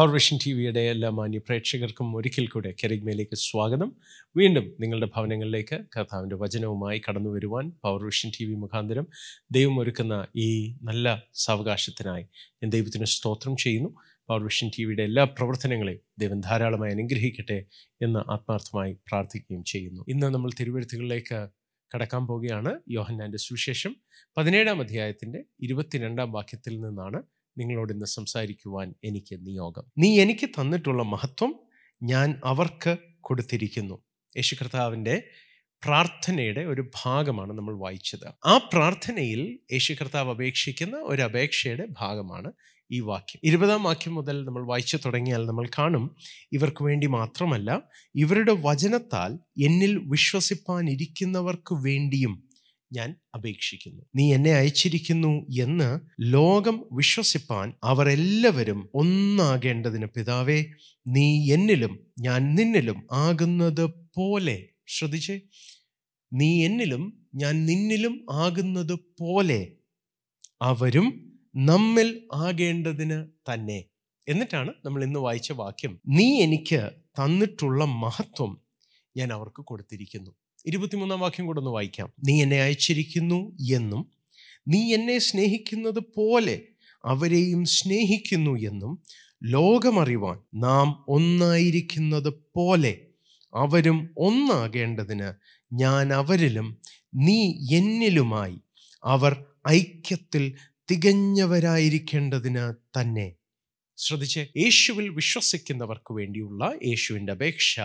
Power vision T വിയുടെ എല്ലാ മാന്യ പ്രേക്ഷകർക്കും ഒരിക്കൽ കൂടെ കെറിഗ്മയിലേക്ക് സ്വാഗതം. വീണ്ടും നിങ്ങളുടെ ഭവനങ്ങളിലേക്ക് കർത്താവിന്റെ വചനവുമായി കടന്നു വരുവാൻ പവർ വിഷൻ ടി വി മുഖാന്തരം ദൈവം ഒരുക്കുന്ന ഈ നല്ല സാവകാശത്തിനായി ഞാൻ ദൈവത്തിന് സ്തോത്രം ചെയ്യുന്നു. പവർ വിഷൻ ടി വിയുടെ എല്ലാ പ്രവർത്തനങ്ങളെയും ദൈവം ധാരാളമായി അനുഗ്രഹിക്കട്ടെ എന്ന് ആത്മാർത്ഥമായി പ്രാർത്ഥിക്കുകയും ചെയ്യുന്നു. ഇന്ന് നമ്മൾ തിരുവഴുത്തുകളിലേക്ക് കടക്കാൻ പോവുകയാണ്. യോഹന്നാന്റെ സുവിശേഷം പതിനേഴാം അധ്യായത്തിന്റെ ഇരുപത്തിരണ്ടാം വാക്യത്തിൽ നിന്നാണ് നിങ്ങളോട് ഇന്ന് സംസാരിക്കുവാൻ എനിക്ക് നിയോഗം. നീ എനിക്ക് തന്നിട്ടുള്ള മഹത്വം ഞാൻ അവർക്ക് കൊടുത്തിരിക്കുന്നു. യേശു കർത്താവിന്റെ പ്രാർത്ഥനയുടെ ഒരു ഭാഗമാണ് നമ്മൾ വായിച്ചത്. ആ പ്രാർത്ഥനയിൽ യേശു കർത്താവ് അപേക്ഷിക്കുന്ന ഒരു അപേക്ഷയുടെ ഭാഗമാണ് ഈ വാക്യം. ഇരുപതാം വാക്യം മുതൽ നമ്മൾ വായിച്ചു തുടങ്ങിയാൽ നമ്മൾ കാണും ഇവർക്ക് വേണ്ടി മാത്രമല്ല ഇവരുടെ വചനത്താൽ എന്നിൽ വിശ്വസിപ്പാനിരിക്കുന്നവർക്ക് വേണ്ടിയും ഞാൻ അപേക്ഷിക്കുന്നു. നീ എന്നെ അയച്ചിരിക്കുന്നു എന്ന് ലോകം വിശ്വസിപ്പാൻ അവരെല്ലാവരും ഒന്നാകേണ്ടതിന് പിതാവേ നീ എന്നിലും ഞാൻ നിന്നിലും ആകുന്നത് പോലെ ശ്രദ്ധിച്ചേ. നീ എന്നിലും ഞാൻ നിന്നിലും ആകുന്നത് പോലെ അവരും നമ്മിൽ ആകേണ്ടതിന് തന്നെ. എന്നിട്ടാണ് നമ്മൾ ഇന്ന് വായിച്ച വാക്യം. നീ എനിക്ക് തന്നിട്ടുള്ള മഹത്വം ഞാൻ അവർക്ക് കൊടുത്തിരിക്കുന്നു. ഇരുപത്തിമൂന്നാം വാക്യം കൂടെ ഒന്ന് വായിക്കാം. നീ എന്നെ അയച്ചിരിക്കുന്നു എന്നും നീ എന്നെ സ്നേഹിക്കുന്നത് പോലെ അവരെയും സ്നേഹിക്കുന്നു എന്നും ലോകമറിവാൻ നാം ഒന്നായിരിക്കുന്നത് പോലെ അവരും ഒന്നാകേണ്ടതിന് ഞാൻ അവരിലും നീ എന്നിലുമായി അവർ ഐക്യത്തിൽ തികഞ്ഞവരായിരിക്കേണ്ടതിന് തന്നെ. ശ്രദ്ധിച്ച് യേശുവിൽ വിശ്വസിക്കുന്നവർക്ക് വേണ്ടിയുള്ള യേശുവിന്റെ അപേക്ഷ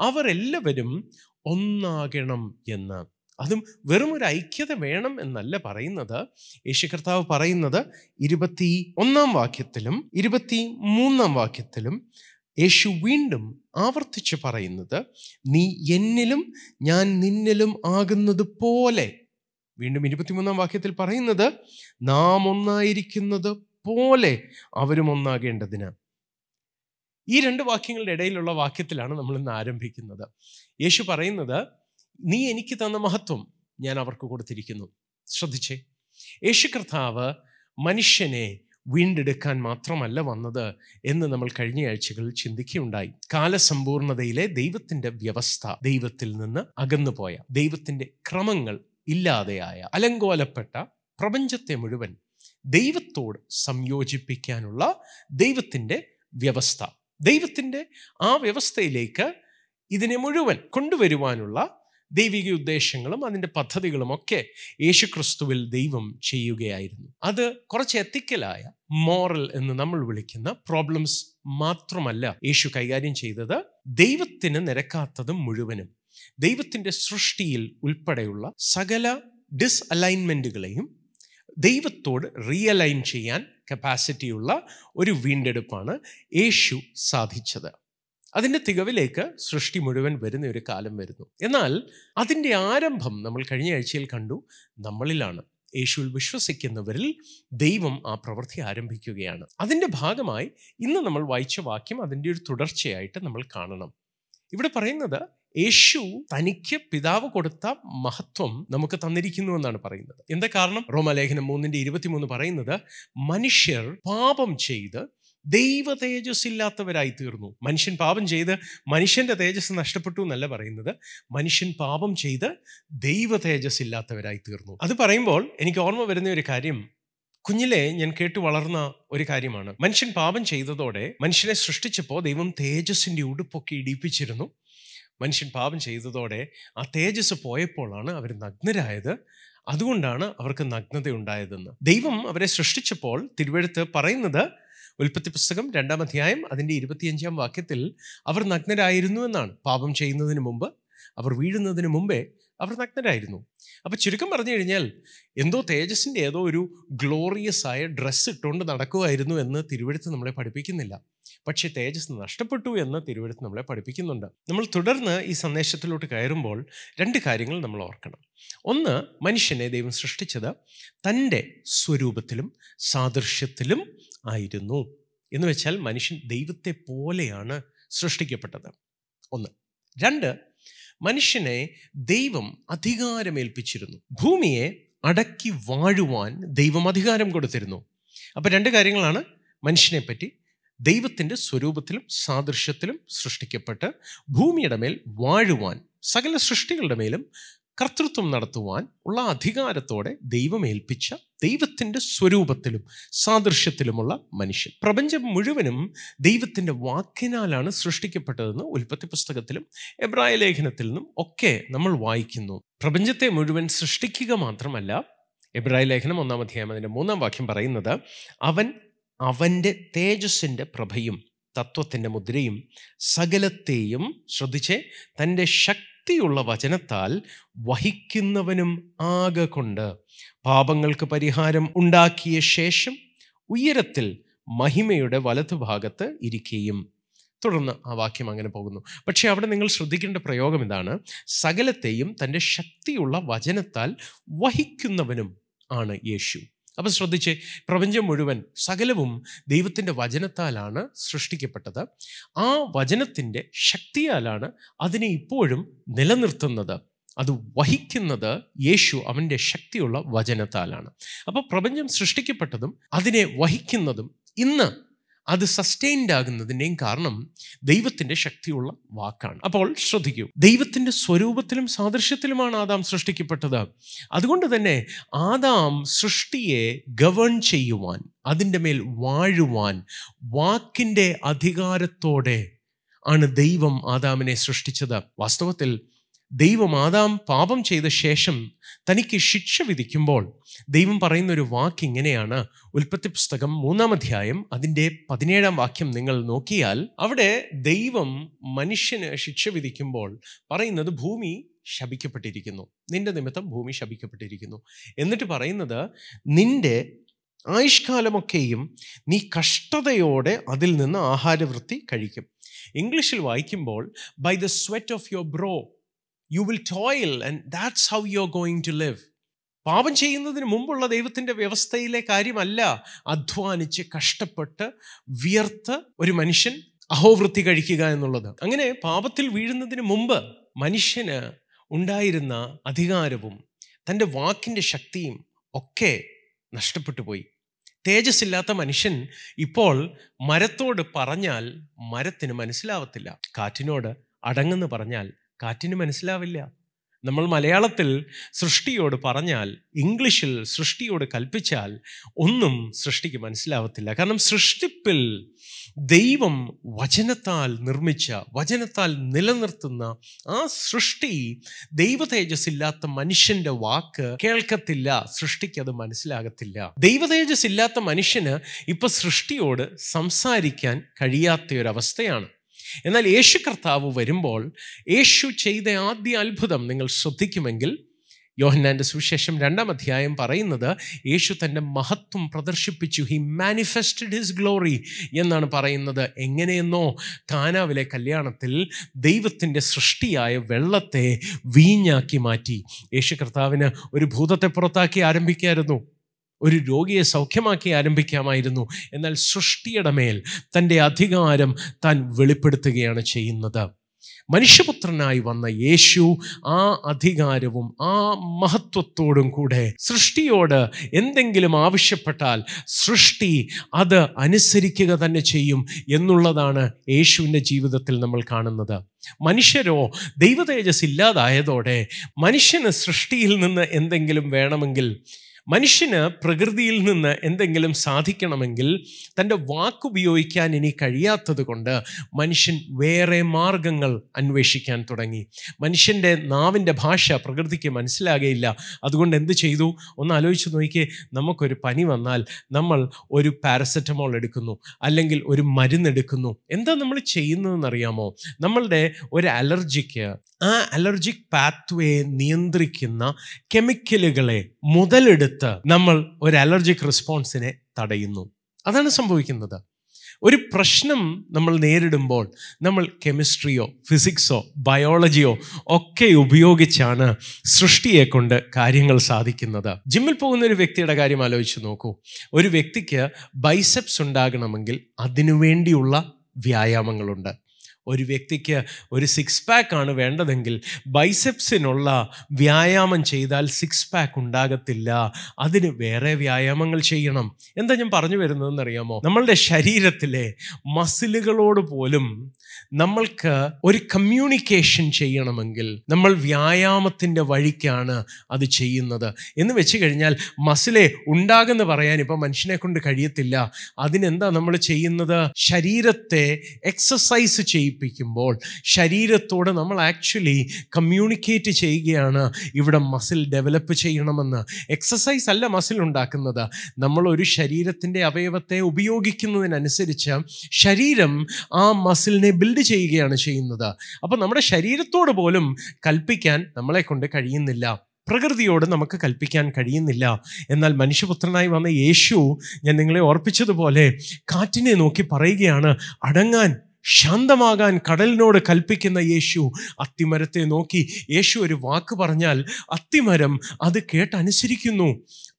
അവരെല്ലാവരും ഒന്നാകണം എന്ന്. അതും വെറും ഒരു ഐക്യത വേണം എന്നല്ല പറയുന്നത്. യേശു കർത്താവ് പറയുന്നത് ഇരുപത്തി ഒന്നാം വാക്യത്തിലും ഇരുപത്തി മൂന്നാം വാക്യത്തിലും യേശു വീണ്ടും ആവർത്തിച്ച് പറയുന്നത് നീ എന്നിലും ഞാൻ നിന്നിലും ആകുന്നത് പോലെ വീണ്ടും ഇരുപത്തിമൂന്നാം വാക്യത്തിൽ പറയുന്നത് നാം ഒന്നായിരിക്കുന്നത് പോലെ അവരും ഒന്നാകേണ്ടതിന്. ഈ രണ്ട് വാക്യങ്ങളുടെ ഇടയിലുള്ള വാക്യത്തിലാണ് നമ്മൾ ഇന്ന് ആരംഭിക്കുന്നത്. യേശു പറയുന്നത് നീ എനിക്ക് തന്ന മഹത്വം ഞാൻ അവർക്ക് കൊടുത്തിരിക്കുന്നു. ശ്രദ്ധിച്ചേ. യേശു കർത്താവ് മനുഷ്യനെ വീണ്ടെടുക്കാൻ മാത്രമല്ല വന്നത് എന്ന് നമ്മൾ കഴിഞ്ഞ ആഴ്ചകളിൽ ചിന്തിക്കുകയുണ്ടായി. കാലസമ്പൂർണതയിലെ ദൈവത്തിന്റെ വ്യവസ്ഥ ദൈവത്തിൽ നിന്ന് അകന്നുപോയ ദൈവത്തിന്റെ ക്രമങ്ങൾ ഇല്ലാതെയായ അലങ്കോലപ്പെട്ട പ്രപഞ്ചത്തെ മുഴുവൻ ദൈവത്തോട് സംയോജിപ്പിക്കാനുള്ള ദൈവത്തിന്റെ വ്യവസ്ഥ ദൈവത്തിന്റെ ആ വ്യവസ്ഥയിലേക്ക് ഇതിനെ മുഴുവൻ കൊണ്ടുവരുവാനുള്ള ദൈവിക ഉദ്ദേശങ്ങളും അതിന്റെ പദ്ധതികളും ഒക്കെ യേശുക്രിസ്തുവിൽ ദൈവം ചെയ്യുകയായിരുന്നു. അത് കുറച്ച് എത്തിക്കലായ മോറൽ എന്ന് നമ്മൾ വിളിക്കുന്ന പ്രോബ്ലംസ് മാത്രമല്ല യേശു കൈകാര്യം ചെയ്തത് ദൈവത്തിന് നിരക്കാത്തതും മുഴുവനും. ദൈവത്തിന്റെ സൃഷ്ടിയിൽ ഉൾപ്പെടെയുള്ള സകല ഡിസ് അലൈൻമെന്റുകളെയും ദൈവത്തോട് റിയലൈൻ ചെയ്യാൻ കപ്പാസിറ്റിയുള്ള ഒരു വീണ്ടെടുപ്പാണ് യേശു സാധിച്ചത്. അതിന്റെ തികവിലേക്ക് സൃഷ്ടി മുഴുവൻ വരുന്ന ഒരു കാലം വരുന്നു. എന്നാൽ അതിന്റെ ആരംഭം നമ്മൾ കഴിഞ്ഞ ആഴ്ചയിൽ കണ്ടു. നമ്മളിലാണ്. യേശുവിൽ വിശ്വസിക്കുന്നവരിൽ ദൈവം ആ പ്രവൃത്തി ആരംഭിക്കുകയാണ്. അതിന്റെ ഭാഗമായി ഇന്ന് നമ്മൾ വായിച്ച വാക്യം അതിന്റെ ഒരു തുടർച്ചയായിട്ട് നമ്മൾ കാണണം. ഇവിടെ പറയുന്നത് യേശു തനിക്ക് പിതാവ് കൊടുത്ത മഹത്വം നമുക്ക് തന്നിരിക്കുന്നു എന്നാണ് പറയുന്നത്. എന്താ കാരണം? റോമലേഖനം മൂന്നിന്റെ ഇരുപത്തിമൂന്ന് പറയുന്നത് മനുഷ്യർ പാപം ചെയ്ത് ദൈവ തേജസ് ഇല്ലാത്തവരായി തീർന്നു മനുഷ്യൻ പാപം ചെയ്ത് മനുഷ്യന്റെ തേജസ് നഷ്ടപ്പെട്ടു എന്നല്ല പറയുന്നത്. മനുഷ്യൻ പാപം ചെയ്ത് ദൈവ തേജസ് ഇല്ലാത്തവരായി തീർന്നു അത് പറയുമ്പോൾ എനിക്ക് ഓർമ്മ വരുന്ന ഒരു കാര്യം. കുഞ്ഞിലെ ഞാൻ കേട്ടു വളർന്ന ഒരു കാര്യമാണ്. മനുഷ്യൻ പാപം ചെയ്തതോടെ മനുഷ്യനെ സൃഷ്ടിച്ചപ്പോൾ ദൈവം തേജസ്സിന്റെ ഉടുപ്പൊക്കെ ഇടിപ്പിച്ചിരുന്നു. മനുഷ്യൻ പാപം ചെയ്തതോടെ ആ തേജസ് പോയപ്പോഴാണ് അവർ നഗ്നരായത്. അതുകൊണ്ടാണ് അവർക്ക് നഗ്നത ഉണ്ടായതെന്ന് ദൈവം അവരെ സൃഷ്ടിച്ചപ്പോൾ തിരുവഴുത്ത് പറയുന്നത് ഉൽപ്പത്തി പുസ്തകം രണ്ടാം അധ്യായം അതിന്റെ ഇരുപത്തിയഞ്ചാം വാക്യത്തിൽ അവർ നഗ്നരായിരുന്നു എന്നാണ്. പാപം ചെയ്യുന്നതിന് മുമ്പ് അവർ വീഴുന്നതിന് മുമ്പേ അവർ നഗ്നരായിരുന്നു. അപ്പോൾ ചുരുക്കം പറഞ്ഞു കഴിഞ്ഞാൽ എന്തോ തേജസ്സിന്റെ ഏതോ ഒരു ഗ്ലോറിയസ് ആയ ഡ്രസ്സ് ഇട്ടുകൊണ്ട് നടക്കുമായിരുന്നു എന്ന് തിരുവഴുത്ത് നമ്മളെ പഠിപ്പിക്കുന്നില്ല. പക്ഷേ തേജസ് നഷ്ടപ്പെട്ടു എന്ന് തിരുവഴുത്ത് നമ്മളെ പഠിപ്പിക്കുന്നുണ്ട്. നമ്മൾ തുടർന്ന് ഈ സന്ദേശത്തിലോട്ട് കയറുമ്പോൾ രണ്ട് കാര്യങ്ങൾ നമ്മൾ ഓർക്കണം. ഒന്ന് മനുഷ്യനെ ദൈവം സൃഷ്ടിച്ചത് തന്റെ സ്വരൂപത്തിലും സാദൃശ്യത്തിലും ആയിരുന്നു എന്ന് വെച്ചാൽ മനുഷ്യൻ ദൈവത്തെ പോലെയാണ് സൃഷ്ടിക്കപ്പെട്ടത്. ഒന്ന്. രണ്ട് മനുഷ്യനെ ദൈവം അധികാരമേൽപ്പിച്ചിരുന്നു. ഭൂമിയെ അടക്കി വാഴുവാൻ ദൈവം അധികാരം കൊടുത്തിരുന്നു. അപ്പോൾ രണ്ട് കാര്യങ്ങളാണ് മനുഷ്യനെ പറ്റി ദൈവത്തിന്റെ സ്വരൂപത്തിലും സാദൃശ്യത്തിലും സൃഷ്ടിക്കപ്പെട്ട് ഭൂമിയുടെ മേൽ വാഴുവാൻ സകല സൃഷ്ടികളുടെ മേലും കർത്തൃത്വം നടത്തുവാൻ ഉള്ള അധികാരത്തോടെ ദൈവമേൽപ്പിച്ച ദൈവത്തിന്റെ സ്വരൂപത്തിലും സാദൃശ്യത്തിലുമുള്ള മനുഷ്യൻ. പ്രപഞ്ചം മുഴുവനും ദൈവത്തിന്റെ വാക്കിനാലാണ് സൃഷ്ടിക്കപ്പെട്ടതെന്ന് ഉൽപ്പത്തി പുസ്തകത്തിലും എബ്രായ ലേഖനത്തിൽ നിന്നും ഒക്കെ നമ്മൾ വായിക്കുന്നു. പ്രപഞ്ചത്തെ മുഴുവൻ സൃഷ്ടിക്കുക മാത്രമല്ല എബ്രായ ലേഖനം ഒന്നാം അധ്യായം അതിന്റെ മൂന്നാം വാക്യം പറയുന്നത് അവൻ അവന്റെ തേജസ്സിന്റെ പ്രഭയും തത്വത്തിന്റെ മുദ്രയും സകലത്തെയും ശ്രദ്ധിച്ച് തന്റെ ശക്തിയുള്ള വചനത്താൽ വഹിക്കുന്നവനും ആകെ കൊണ്ട്. പാപങ്ങൾക്ക് പരിഹാരം ഉണ്ടാക്കിയ ശേഷം ഉയരത്തിൽ മഹിമയുടെ വലതുഭാഗത്ത് ഇരിക്കുകയും തുടർന്ന് ആ വാക്യം അങ്ങനെ പോകുന്നു. പക്ഷേ അവിടെ നിങ്ങൾ ശ്രദ്ധിക്കേണ്ട പ്രയോഗം ഇതാണ്. സകലത്തെയും തന്റെ ശക്തിയുള്ള വചനത്താൽ വഹിക്കുന്നവനും ആണ് യേശു. അപ്പം ശ്രദ്ധിച്ച് പ്രപഞ്ചം മുഴുവൻ സകലവും ദൈവത്തിന്റെ വചനത്താലാണ് സൃഷ്ടിക്കപ്പെട്ടത്. ആ വചനത്തിന്റെ ശക്തിയാലാണ് അതിനെ ഇപ്പോഴും നിലനിർത്തുന്നത്. അത് വഹിക്കുന്നത് യേശു അവന്റെ ശക്തിയുള്ള വചനത്താലാണ്. അപ്പോൾ പ്രപഞ്ചം സൃഷ്ടിക്കപ്പെട്ടതും അതിനെ വഹിക്കുന്നതും ഇന്ന് അത് സസ്റ്റെയിൻഡ് ആകുന്നതിന്റെയും കാരണം ദൈവത്തിന്റെ ശക്തിയുള്ള വാക്കാണ്. അപ്പോൾ ശ്രദ്ധിക്കൂ. ദൈവത്തിന്റെ സ്വരൂപത്തിലും സാദൃശ്യത്തിലുമാണ് ആദാം സൃഷ്ടിക്കപ്പെട്ടത്. അതുകൊണ്ട് തന്നെ ആദാം സൃഷ്ടിയെ ഗവേൺ ചെയ്യുവാൻ അതിന്റെ മേൽ വാഴുവാൻ വാക്കിന്റെ അധികാരത്തോടെ ആണ് ദൈവം ആദാമിനെ സൃഷ്ടിച്ചത്. വാസ്തവത്തിൽ ദൈവം ആദാം പാപം ചെയ്ത ശേഷം തനിക്ക് ശിക്ഷ വിധിക്കുമ്പോൾ ദൈവം പറയുന്ന ഒരു വാക്ക് ഇങ്ങനെയാണ്. ഉൽപ്പത്തി പുസ്തകം മൂന്നാം അധ്യായം അതിന്റെ പതിനേഴാം വാക്യം നിങ്ങൾ നോക്കിയാൽ അവിടെ ദൈവം മനുഷ്യന് ശിക്ഷ വിധിക്കുമ്പോൾ പറയുന്നത് ഭൂമി ശപിക്കപ്പെട്ടിരിക്കുന്നു. നിന്റെ നിമിത്തം ഭൂമി ശപിക്കപ്പെട്ടിരിക്കുന്നു. എന്നിട്ട് പറയുന്നത് നിന്റെ ആയുഷ്കാലമൊക്കെയും നീ കഷ്ടതയോടെ അതിൽ നിന്ന് ആഹാരവൃത്തി കഴിക്കും. ഇംഗ്ലീഷിൽ വായിക്കുമ്പോൾ by the sweat of your brow you will toil and that's how you are going to live പാപം ചെയ്യുന്നതിന് മുമ്പുള്ള ദൈവത്തിന്റെ വ്യവസ്ഥയിലെ കാര്യമല്ല അധ്വാനിച്ച് കഷ്ടപ്പെട്ട് വിയർത്ത് ഒരു മനുഷ്യൻ അഹോവൃത്തി കഴിക്കുക എന്നുള്ളത്. അങ്ങനെ പാപത്തിൽ വീഴുന്നതിന് മുമ്പ് മനുഷ്യന് ഉണ്ടായിരുന്ന അധികാരവും തന്റെ വാക്കിന്റെ ശക്തിയും ഒക്കെ നഷ്ടപ്പെട്ടു പോയി. തേജസ്സില്ലാത്ത മനുഷ്യൻ ഇപ്പോൾ മരത്തോട് പറഞ്ഞാൽ മരത്തിന് മനസ്സിലാവത്തില്ല. കാറ്റിനോട് അടങ്ങെന്ന് പറഞ്ഞാൽ കാറ്റിന് മനസ്സിലാവില്ല. നമ്മൾ മലയാളത്തിൽ സൃഷ്ടിയോട് പറഞ്ഞാൽ ഇംഗ്ലീഷിൽ സൃഷ്ടിയോട് കൽപ്പിച്ചാൽ ഒന്നും സൃഷ്ടിക്ക് മനസ്സിലാവത്തില്ല. കാരണം സൃഷ്ടിപ്പിൽ ദൈവം വചനത്താൽ നിർമ്മിച്ച വചനത്താൽ നിലനിർത്തുന്ന ആ സൃഷ്ടി ദൈവ തേജസ്സില്ലാത്ത മനുഷ്യന്റെ വാക്ക് കേൾക്കത്തില്ല സൃഷ്ടിക്ക് അത് മനസ്സിലാകത്തില്ല. ദൈവ തേജസ് ഇല്ലാത്ത മനുഷ്യന് ഇപ്പൊ സൃഷ്ടിയോട് സംസാരിക്കാൻ കഴിയാത്ത ഒരവസ്ഥയാണ് എന്നാൽ യേശു കർത്താവ് വരുമ്പോൾ യേശു ചെയ്ത ആദ്യ അത്ഭുതം നിങ്ങൾ ശ്രദ്ധിക്കുമെങ്കിൽ യോഹന്നാന്റെ സുവിശേഷം രണ്ടാം അധ്യായം പറയുന്നത് യേശു തന്റെ മഹത്വം പ്രദർശിപ്പിച്ചു. ഹി മാനിഫെസ്റ്റഡ് ഹിസ് ഗ്ലോറി എന്നാണ് പറയുന്നത്. എങ്ങനെയെന്നോ കാനാവിലെ കല്യാണത്തിൽ ദൈവത്തിന്റെ സൃഷ്ടിയായ വെള്ളത്തെ വീഞ്ഞാക്കി മാറ്റി. യേശു കർത്താവിന് ഒരു ഭൂതത്തെ പുറത്താക്കി ആരംഭിക്കായിരുന്നു ഒരു രോഗിയെ സൗഖ്യമാക്കി ആരംഭിക്കാമായിരുന്നു. എന്നാൽ സൃഷ്ടിയുടെ മേൽ തന്റെ അധികാരം താൻ വെളിപ്പെടുത്തുകയാണ് ചെയ്യുന്നത്. മനുഷ്യപുത്രനായി വന്ന യേശു ആ അധികാരവും ആ മഹത്വത്തോടും കൂടെ സൃഷ്ടിയോട് എന്തെങ്കിലും ആവശ്യപ്പെട്ടാൽ സൃഷ്ടി അത് അനുസരിക്കുക തന്നെ ചെയ്യും എന്നുള്ളതാണ് യേശുവിന്റെ ജീവിതത്തിൽ നമ്മൾ കാണുന്നത്. മനുഷ്യരോ ദൈവതേജസ് ഇല്ലാതായതോടെ മനുഷ്യന് സൃഷ്ടിയിൽ നിന്ന് എന്തെങ്കിലും വേണമെങ്കിൽ മനുഷ്യന് പ്രകൃതിയിൽ നിന്ന് എന്തെങ്കിലും സാധിക്കണമെങ്കിൽ തന്റെ വാക്കുപയോഗിക്കാൻ ഇനി കഴിയാത്തത് കൊണ്ട് മനുഷ്യൻ വേറെ മാർഗങ്ങൾ അന്വേഷിക്കാൻ തുടങ്ങി. മനുഷ്യന്റെ നാവിന്റെ ഭാഷ പ്രകൃതിക്ക് മനസ്സിലാകയില്ല. അതുകൊണ്ട് എന്ത് ചെയ്തു? ഒന്ന് ആലോചിച്ച് നോക്കിയേ. നമുക്കൊരു പനി വന്നാൽ നമ്മൾ ഒരു പാരസെറ്റമോൾ എടുക്കുന്നു. അല്ലെങ്കിൽ ഒരു മരുന്നെടുക്കുന്നു എന്താ നമ്മൾ ചെയ്യുന്നതെന്നറിയാമോ? നമ്മളുടെ ഒരു അലർജിക്ക് ആ അലർജിക് പാത്വേ നിയന്ത്രിക്കുന്ന കെമിക്കലുകളെ മുതലെടുത്ത് നമ്മൾ ഒരു അലർജിക് റെസ്പോൺസിനെ തടയുന്നു. അതാണ് സംഭവിക്കുന്നത്. ഒരു പ്രശ്നം നമ്മൾ നേരിടുമ്പോൾ നമ്മൾ കെമിസ്ട്രിയോ ഫിസിക്സോ ബയോളജിയോ ഒക്കെ ഉപയോഗിച്ചാണ് സൃഷ്ടിയെ കൊണ്ട് കാര്യങ്ങൾ സാധിക്കുന്നത്. ജിമ്മിൽ പോകുന്ന ഒരു വ്യക്തിയുടെ കാര്യം ആലോചിച്ച് നോക്കൂ. ഒരു വ്യക്തിക്ക് ബൈസെപ്സ് ഉണ്ടാകണമെങ്കിൽ അതിനുവേണ്ടിയുള്ള വ്യായാമങ്ങളുണ്ട്. ഒരു വ്യക്തിക്ക് ഒരു സിക്സ് പാക്ക് ആണ് വേണ്ടതെങ്കിൽ ബൈസെപ്സിനുള്ള വ്യായാമം ചെയ്താൽ സിക്സ് പാക്ക് ഉണ്ടാകത്തില്ല. അതിന് വേറെ വ്യായാമങ്ങൾ ചെയ്യണം. എന്താ ഞാൻ പറഞ്ഞു വരുന്നതെന്ന് അറിയാമോ? നമ്മളുടെ ശരീരത്തിലെ മസിലുകളോട് പോലും നമ്മൾക്ക് ഒരു കമ്മ്യൂണിക്കേഷൻ ചെയ്യണമെങ്കിൽ നമ്മൾ വ്യായാമത്തിന്റെ വഴിക്കാണ് അത് ചെയ്യുന്നത്. എന്ന് വെച്ച് കഴിഞ്ഞാൽ മസിലെ ഉണ്ടാകുന്ന പറയാൻ ഇപ്പം മനുഷ്യനെ കൊണ്ട് കഴിയത്തില്ല. അതിനെന്താ നമ്മൾ ചെയ്യുന്നത്? ശരീരത്തെ എക്സസൈസ് ചെയ്യിപ്പിക്കുമ്പോൾ ശരീരത്തോട് നമ്മൾ ആക്ച്വലി കമ്മ്യൂണിക്കേറ്റ് ചെയ്യുകയാണ്. ഇവിടെ മസിൽ ഡെവലപ്പ് ചെയ്യണമെന്ന്. എക്സസൈസ് അല്ല മസിൽ ഉണ്ടാക്കുന്നത്. നമ്മൾ ഒരു ശരീരത്തിന്റെ അവയവത്തെ ഉപയോഗിക്കുന്നതിനനുസരിച്ച് ശരീരം ആ മസിലിനെ ബിൽഡ് ചെയ്യുകയാണ് ചെയ്യുന്നത്. അപ്പോൾ നമ്മുടെ ശരീരത്തോട് പോലും കൽപ്പിക്കാൻ നമ്മളെ കൊണ്ട് കഴിയുന്നില്ല. പ്രകൃതിയോട് നമുക്ക് കൽപ്പിക്കാൻ കഴിയുന്നില്ല. എന്നാൽ മനുഷ്യപുത്രനായി വന്ന യേശു ഞാൻ നിങ്ങളെ ഓർപ്പിച്ചതുപോലെ കാറ്റിനെ നോക്കി പറയുകയാണ് അടങ്ങാൻ ശാന്തമാകാൻ കടലിനോട് കൽപ്പിക്കുന്ന യേശു അത്തിമരത്തെ നോക്കി യേശു ഒരു വാക്ക് പറഞ്ഞാൽ അത്തിമരം അത് കേട്ടനുസരിക്കുന്നു.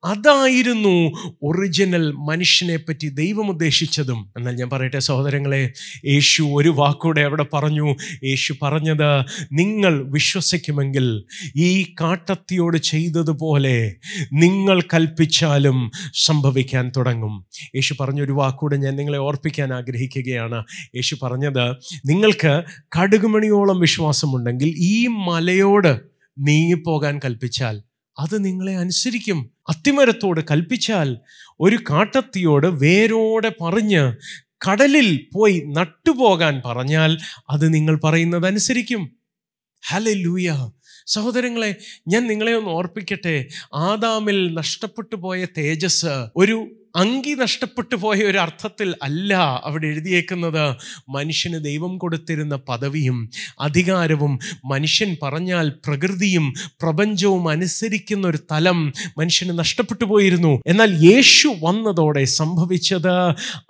അതായിരുന്നു ഒറിജിനൽ മനുഷ്യനെ പറ്റി ദൈവം ഉദ്ദേശിച്ചതും. എന്നാൽ ഞാൻ പറയട്ടെ സഹോദരങ്ങളെ യേശു ഒരു വാക്കൂടെ അവിടെ പറഞ്ഞു. യേശു പറഞ്ഞത് നിങ്ങൾ വിശ്വസിക്കുമെങ്കിൽ ഈ കാട്ടത്തിയോട് ചെയ്തതുപോലെ നിങ്ങൾ കൽപ്പിച്ചാലും സംഭവിക്കാൻ തുടങ്ങും. യേശു പറഞ്ഞൊരു വാക്കൂടെ ഞാൻ നിങ്ങളെ ഓർപ്പിക്കാൻ ആഗ്രഹിക്കുകയാണ്. യേശു പറഞ്ഞത് നിങ്ങൾക്ക് കടുകുമണിയോളം വിശ്വാസമുണ്ടെങ്കിൽ ഈ മലയോട് നീങ്ങിപ്പോകാൻ കൽപ്പിച്ചാൽ അത് നിങ്ങളെ അനുസരിക്കും. അത്തിമരത്തോട് കൽപ്പിച്ചാൽ ഒരു കാട്ടത്തിയോട് വേരോടെ പറഞ്ഞ് കടലിൽ പോയി നട്ടുപോകാൻ പറഞ്ഞാൽ അത് നിങ്ങൾ പറയുന്നത് അനുസരിക്കും ഹലെ ലൂയ സഹോദരങ്ങളെ ഞാൻ നിങ്ങളെ ഒന്ന് ഓർപ്പിക്കട്ടെ. ആദാമിൽ നഷ്ടപ്പെട്ടു പോയ തേജസ് ഒരു അങ്കി നഷ്ടപ്പെട്ടു പോയ ഒരു അർത്ഥത്തിൽ അല്ല അവിടെ എഴുതിയേക്കുന്നത്. മനുഷ്യന് ദൈവം കൊടുത്തിരുന്ന പദവിയും അധികാരവും മനുഷ്യൻ പറഞ്ഞാൽ പ്രകൃതിയും പ്രപഞ്ചവും അനുസരിക്കുന്ന ഒരു തലം മനുഷ്യന് നഷ്ടപ്പെട്ടു പോയിരുന്നു. എന്നാൽ യേശു വന്നതോടെ സംഭവിച്ചത്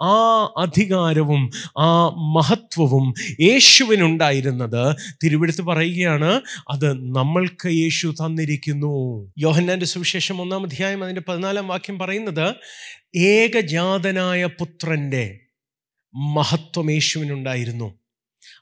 ആ അധികാരവും ആ മഹത്വവും യേശുവിനുണ്ടായിരുന്നത്. തിരുവെടുത്ത് പറയുകയാണ് അത് നമ്മൾക്ക് യേശു തന്നിരിക്കുന്നു. യോഹന്നാന്റെ സുവിശേഷം ഒന്നാം അധ്യായം അതിന്റെ പതിനാലാം വാക്യം പറയുന്നത് ഏകജാതനായ പുത്രന്റെ മഹത്വം യേശുവിനുണ്ടായിരുന്നു.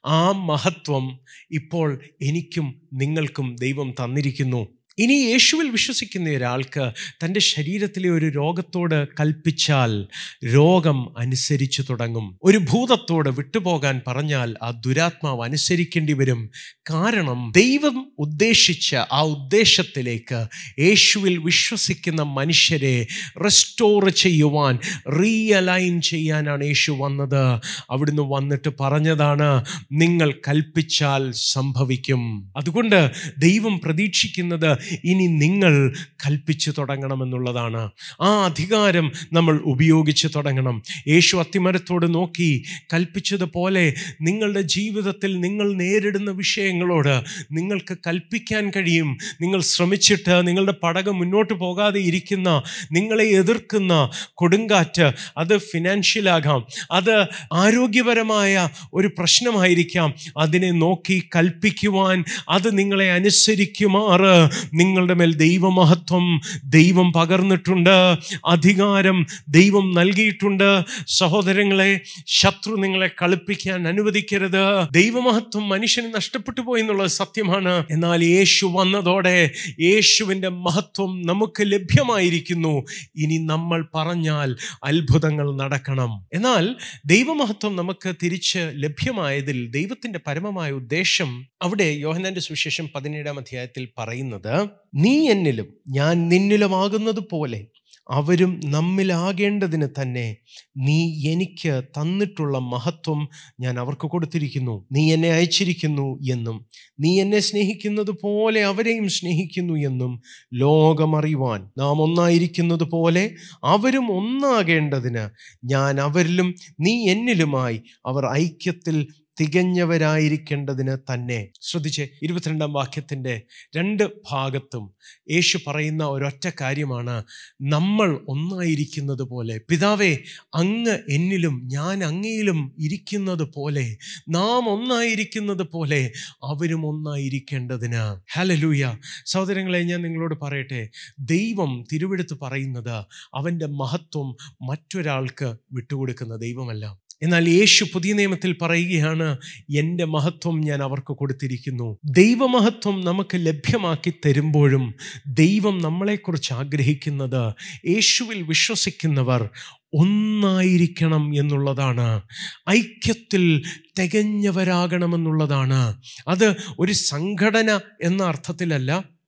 ആ മഹത്വം ഇപ്പോൾ എനിക്കും നിങ്ങൾക്കും ദൈവം തന്നിരിക്കുന്നു. ഇനി യേശുവിൽ വിശ്വസിക്കുന്ന ഒരാൾക്ക് തന്റെ ശരീരത്തിലെ ഒരു രോഗത്തോട് കൽപ്പിച്ചാൽ രോഗം അനുസരിച്ചു തുടങ്ങും. ഒരു ഭൂതത്തോട് വിട്ടുപോകാൻ പറഞ്ഞാൽ ആ ദുരാത്മാവ് അനുസരിക്കേണ്ടി വരും. കാരണം ദൈവം ഉദ്ദേശിച്ച ആ ഉദ്ദേശത്തിലേക്ക് യേശുവിൽ വിശ്വസിക്കുന്ന മനുഷ്യരെ റെസ്റ്റോർ ചെയ്യുവാൻ റീഅലൈൻ ചെയ്യാനാണ് യേശു വന്നത്. അവിടുന്ന് വന്നിട്ട് പറഞ്ഞതാണ് നിങ്ങൾ കൽപ്പിച്ചാൽ സംഭവിക്കും. അതുകൊണ്ട് ദൈവം പ്രതീക്ഷിക്കുന്നത് ഇനി നിങ്ങൾ കൽപ്പിച്ചു തുടങ്ങണമെന്നുള്ളതാണ്. ആ അധികാരം നമ്മൾ ഉപയോഗിച്ച് തുടങ്ങണം. യേശു അത്തിമരത്തോട് നോക്കി കൽപ്പിച്ചതുപോലെ നിങ്ങളുടെ ജീവിതത്തിൽ നിങ്ങൾ നേരിടുന്ന വിഷയങ്ങളോട് നിങ്ങൾക്ക് കൽപ്പിക്കാൻ കഴിയും. നിങ്ങൾ ശ്രമിച്ചിട്ട് നിങ്ങളുടെ പടകം മുന്നോട്ട് പോകാതെ ഇരിക്കുന്ന നിങ്ങളെ എതിർക്കുന്ന കൊടുങ്കാറ്റ് അത് ഫിനാൻഷ്യലാകാം അത് ആരോഗ്യപരമായ ഒരു പ്രശ്നമായിരിക്കാം. അതിനെ നോക്കി കൽപ്പിക്കുവാൻ അത് നിങ്ങളെ അനുസരിക്കുമാറ്. നിങ്ങളുടെ മേൽ ദൈവമഹത്വം ദൈവം പകർന്നിട്ടുണ്ട് അധികാരം ദൈവം നൽകിയിട്ടുണ്ട്. സഹോദരങ്ങളെ ശത്രു നിങ്ങളെ കളിപ്പിക്കാൻ അനുവദിക്കരുത്. ദൈവമഹത്വം മനുഷ്യന് നഷ്ടപ്പെട്ടു പോയി എന്നുള്ളത് സത്യമാണ്. എന്നാൽ യേശു വന്നതോടെ യേശുവിന്റെ മഹത്വം നമുക്ക് ലഭ്യമായിരിക്കുന്നു. ഇനി നമ്മൾ പറഞ്ഞാൽ അത്ഭുതങ്ങൾ നടക്കണം. എന്നാൽ ദൈവമഹത്വം നമുക്ക് തിരിച്ച് ലഭ്യമായതിൽ ദൈവത്തിന്റെ പരമമായ ഉദ്ദേശം അവിടെ യോഹനാന്റെ സുവിശേഷം പതിനേഴാം അധ്യായത്തിൽ പറയുന്നത് നീ എന്നിലും ഞാൻ നിന്നിലുമാകുന്നത് പോലെ അവരും നമ്മിലാകേണ്ടതിന് തന്നെ നീ എനിക്ക് തന്നിട്ടുള്ള മഹത്വം ഞാൻ അവർക്ക് കൊടുത്തിരിക്കുന്നു. നീ എന്നെ അയച്ചിരിക്കുന്നു എന്നും നീ എന്നെ സ്നേഹിക്കുന്നത് പോലെ അവരെയും സ്നേഹിക്കുന്നു എന്നും ലോകമറിയുവാൻ നാം ഒന്നായിരിക്കുന്നത് പോലെ അവരും ഒന്നാകേണ്ടതിന് ഞാൻ അവരിലും നീ എന്നിലുമായി അവർ ഐക്യത്തിൽ തികഞ്ഞവരായിരിക്കേണ്ടതിന് തന്നെ. ശ്രദ്ധിച്ച് ഇരുപത്തിരണ്ടാം വാക്യത്തിന്റെ രണ്ട് ഭാഗത്തും യേശു പറയുന്ന ഒരൊറ്റ കാര്യമാണ്. നമ്മൾ ഒന്നായിരിക്കുന്നത് പോലെ പിതാവേ അങ്ങ് എന്നിലും ഞാൻ അങ്ങയിലും ഇരിക്കുന്നത് പോലെ നാം ഒന്നായിരിക്കുന്നത് പോലെ അവരും ഒന്നായിരിക്കേണ്ടതിന്. ഹലലൂയ സഹോദരങ്ങളെ ഞാൻ നിങ്ങളോട് പറയട്ടെ ദൈവം തിരുവെടുത്ത് പറയുന്നത് അവന്റെ മഹത്വം മറ്റൊരാൾക്ക് വിട്ടുകൊടുക്കുന്ന ദൈവമല്ല. എന്നാൽ യേശു പുതിയ നിയമത്തിൽ പറയുകയാണ് എന്റെ മഹത്വം ഞാൻ അവർക്ക് കൊടുത്തിരിക്കുന്നു. ദൈവമഹത്വം നമുക്ക് ലഭ്യമാക്കി തരുമ്പോഴും ദൈവം നമ്മളെക്കുറിച്ച് ആഗ്രഹിക്കുന്നത് യേശുവിൽ വിശ്വസിക്കുന്നവർ ഒന്നായിരിക്കണം എന്നുള്ളതാണ്. ഐക്യത്തിൽ തികഞ്ഞവരാകണമെന്നുള്ളതാണ്. അത് ഒരു സംഘടന എന്ന അർത്ഥത്തിലല്ല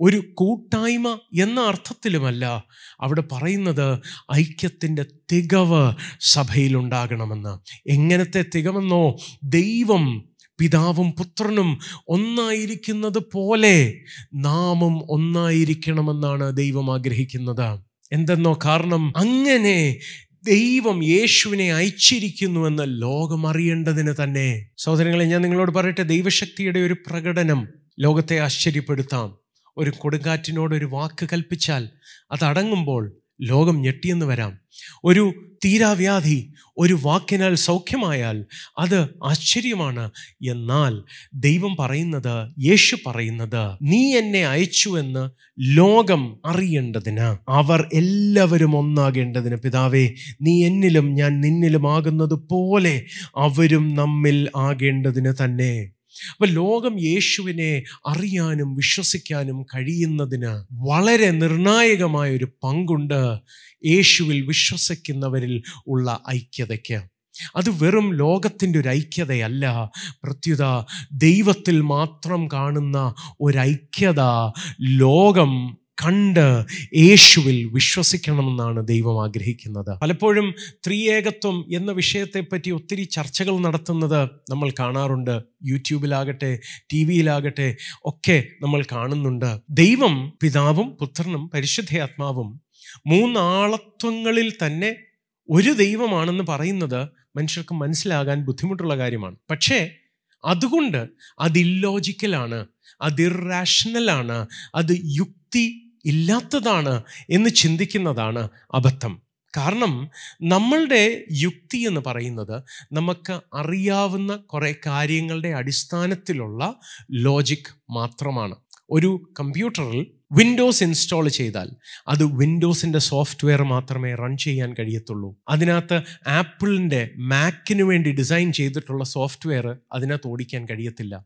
ഒരു കൂട്ടായ്മ എന്ന അർത്ഥത്തിലുമല്ല. അവിടെ പറയുന്നത് ഐക്യത്തിന്റെ തികവ് സഭയിലുണ്ടാകണമെന്ന്. എങ്ങനത്തെ തികവെന്നോ ദൈവം പിതാവും പുത്രനും ഒന്നായിരിക്കുന്നത് പോലെ നാമും ഒന്നായിരിക്കണമെന്നാണ് ദൈവം ആഗ്രഹിക്കുന്നത്. എന്തെന്നോ കാരണം അങ്ങനെ ദൈവം യേശുവിനെ അയച്ചിരിക്കുന്നുവെന്ന് ലോകം അറിയേണ്ടതിന് തന്നെ. സഹോദരങ്ങളെ ഞാൻ നിങ്ങളോട് പറയട്ടെ ദൈവശക്തിയുടെ ഒരു പ്രകടനം ലോകത്തെ ആശ്ചര്യപ്പെടുത്താം. ഒരു കൊടുങ്കാറ്റിനോട് ഒരു വാക്ക് കൽപ്പിച്ചാൽ അതടങ്ങുമ്പോൾ ലോകം ഞെട്ടിയെന്ന് വരാം. ഒരു തീരാവ്യാധി ഒരു വാക്കിനാൽ സൗഖ്യമായാൽ അത് ആശ്ചര്യമാണ്. എന്നാൽ ദൈവം പറയുന്നത് യേശു പറയുന്നത് നീ എന്നെ അയച്ചു എന്ന് ലോകം അറിയേണ്ടതിന് അവർ എല്ലാവരും ഒന്നാകേണ്ടതിന്. പിതാവേ നീ എന്നിലും ഞാൻ നിന്നിലും ആകുന്നത് പോലെ അവരും നമ്മിൽ ആകേണ്ടതിന് തന്നെ. അപ്പൊ ലോകം യേശുവിനെ അറിയാനും വിശ്വസിക്കാനും കഴിയുന്നതിന് വളരെ നിർണായകമായ ഒരു പങ്കുണ്ട് യേശുവിൽ വിശ്വസിക്കുന്നവരിൽ ഉള്ള ഐക്യതയ്ക്ക്. അത് വെറും ലോകത്തിന്റെ ഒരു ഐക്യതയല്ല. പ്രത്യുത ദൈവത്തിൽ മാത്രം കാണുന്ന ഒരൈക്യത ലോകം കണ്ട് യേശുവിൽ വിശ്വസിക്കണമെന്നാണ് ദൈവം ആഗ്രഹിക്കുന്നത്. പലപ്പോഴും ത്രിയേകത്വം എന്ന വിഷയത്തെപ്പറ്റി ഒത്തിരി ചർച്ചകൾ നടത്തുന്നത് നമ്മൾ കാണാറുണ്ട്. യൂട്യൂബിലാകട്ടെ ടി വിയിലാകട്ടെ ഒക്കെ നമ്മൾ കാണുന്നുണ്ട്. ദൈവം പിതാവും പുത്രനും പരിശുദ്ധയാത്മാവും മൂന്നാളത്വങ്ങളിൽ തന്നെ ഒരു ദൈവമാണെന്ന് പറയുന്നത് മനുഷ്യർക്ക് മനസ്സിലാകാൻ ബുദ്ധിമുട്ടുള്ള കാര്യമാണ്. പക്ഷേ അതുകൊണ്ട് അത് ഇല്ലോജിക്കലാണ് അത് അത് യുക്തി ഇല്ലാത്തതാണ് എന്ന് ചിന്തിക്കുന്നതാണ് അബദ്ധം. കാരണം നമ്മളുടെ യുക്തി എന്ന് പറയുന്നത് നമുക്ക് അറിയാവുന്ന കുറേ കാര്യങ്ങളുടെ അടിസ്ഥാനത്തിലുള്ള ലോജിക് മാത്രമാണ്. ഒരു കമ്പ്യൂട്ടറിൽ വിൻഡോസ് ഇൻസ്റ്റാൾ ചെയ്താൽ അത് വിൻഡോസിന്റെ സോഫ്റ്റ്വെയർ മാത്രമേ റൺ ചെയ്യാൻ കഴിയത്തുള്ളൂ. അതിനകത്ത് ആപ്പിളിന്റെ മാക്കിന് വേണ്ടി ഡിസൈൻ ചെയ്തിട്ടുള്ള സോഫ്റ്റ്വെയർ അതിനകത്ത് ഓടിക്കാൻ കഴിയത്തില്ല.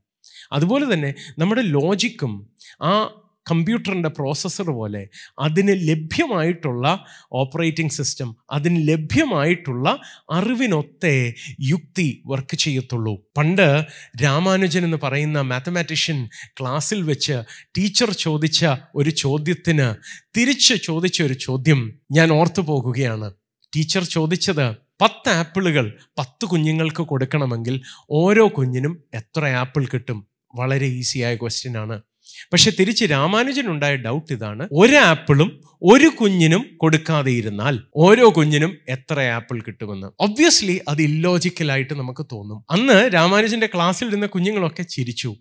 അതുപോലെ തന്നെ നമ്മുടെ ലോജിക്കും ആ കമ്പ്യൂട്ടറിന്റെ പ്രോസസ്സർ പോലെ അതിന് ലഭ്യമായിട്ടുള്ള ഓപ്പറേറ്റിംഗ് സിസ്റ്റം അതിന് ലഭ്യമായിട്ടുള്ള അറിവിനൊത്തെ യുക്തി വർക്ക് ചെയ്യത്തുള്ളൂ. പണ്ട് രാമാനുജൻ എന്ന് പറയുന്ന മാത്തമാറ്റീഷ്യൻ ക്ലാസ്സിൽ വെച്ച് ടീച്ചർ ചോദിച്ച ഒരു ചോദ്യത്തിന് തിരിച്ച് ചോദിച്ച ഒരു ചോദ്യം ഞാൻ ഓർത്തു പോകുകയാണ്. ടീച്ചർ ചോദിച്ചത് പത്ത് ആപ്പിളുകൾ പത്ത് കുഞ്ഞുങ്ങൾക്ക് കൊടുക്കണമെങ്കിൽ ഓരോ കുഞ്ഞിനും എത്ര ആപ്പിൾ കിട്ടും? വളരെ ഈസിയായ ക്വസ്റ്റ്യൻ ആണ്. പക്ഷെ തിരിച്ച് രാമാനുജനുണ്ടായ ഡൗട്ട് ഇതാണ്. ഒരു ആപ്പിളും ഒരു കുഞ്ഞിനും കൊടുക്കാതെ ഇരുന്നാൽ ഓരോ കുഞ്ഞിനും എത്ര ആപ്പിൾ കിട്ടുമെന്ന്. ഒബ്വിയസ്ലി അത് ഇല്ലോജിക്കലായിട്ട് നമുക്ക് തോന്നും. അന്ന് രാമാനുജന്റെ ക്ലാസ്സിൽ ഇരുന്ന കുഞ്ഞുങ്ങളൊക്കെ ചിരിച്ചു.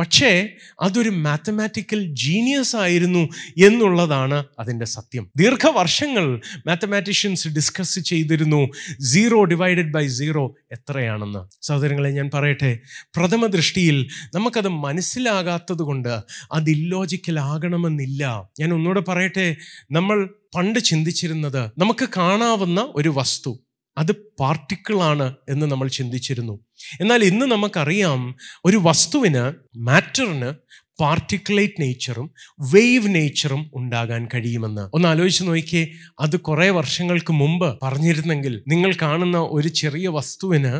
പക്ഷേ അതൊരു മാത്തമാറ്റിക്കൽ ജീനിയസ് ആയിരുന്നു എന്നുള്ളതാണ് അതിന്റെ സത്യം. ദീർഘവർഷങ്ങൾ മാത്തമാറ്റീഷ്യൻസ് ഡിസ്കസ് ചെയ്തിരുന്നു. സീറോ ഡിവൈഡഡ് ബൈ സീറോ എത്രയാണെന്ന്. സഹോദരങ്ങളെ ഞാൻ പറയട്ടെ. പ്രഥമ ദൃഷ്ടിയിൽ നമുക്കത് മനസ്സിലാകാത്തത് കൊണ്ട് അത് ഇല്ലോജിക്കലാകണമെന്നില്ല ഞാൻ ഒന്നുകൂടെ പറയട്ടെ. നമ്മൾ പണ്ട് ചിന്തിച്ചിരുന്നത് നമുക്ക് കാണാവുന്ന ഒരു വസ്തു. അത് പാർട്ടിക്കിളാണ് എന്ന് നമ്മൾ ചിന്തിച്ചിരുന്നു. എന്നാൽ ഇന്ന് നമുക്കറിയാം ഒരു വസ്തുവിന് മാറ്ററിന് പാർട്ടിക്കുലേറ്റ് നേച്ചറും വേവ് നേച്ചറും ഉണ്ടാകാൻ കഴിയുമെന്ന്. ഒന്ന് ആലോചിച്ച് നോക്കിയേ അത് കുറേ വർഷങ്ങൾക്ക് മുമ്പ് പറഞ്ഞിരുന്നെങ്കിൽ നിങ്ങൾ കാണുന്ന ഒരു ചെറിയ വസ്തുവിന്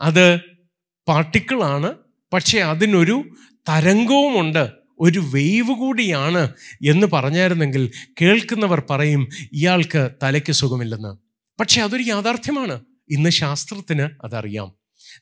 അത് പാർട്ടിക്കിളാണ് പക്ഷേ അതിനൊരു തരംഗവുമുണ്ട് ഒരു വേവ് കൂടിയാണ് എന്ന് പറഞ്ഞായിരുന്നെങ്കിൽ കേൾക്കുന്നവർ പറയും ഇയാൾക്ക് തലയ്ക്ക് സുഖമില്ലെന്ന്. പക്ഷെ അതൊരു യാഥാർത്ഥ്യമാണ്. ഇന്ന് ശാസ്ത്രത്തിന് അതറിയാം.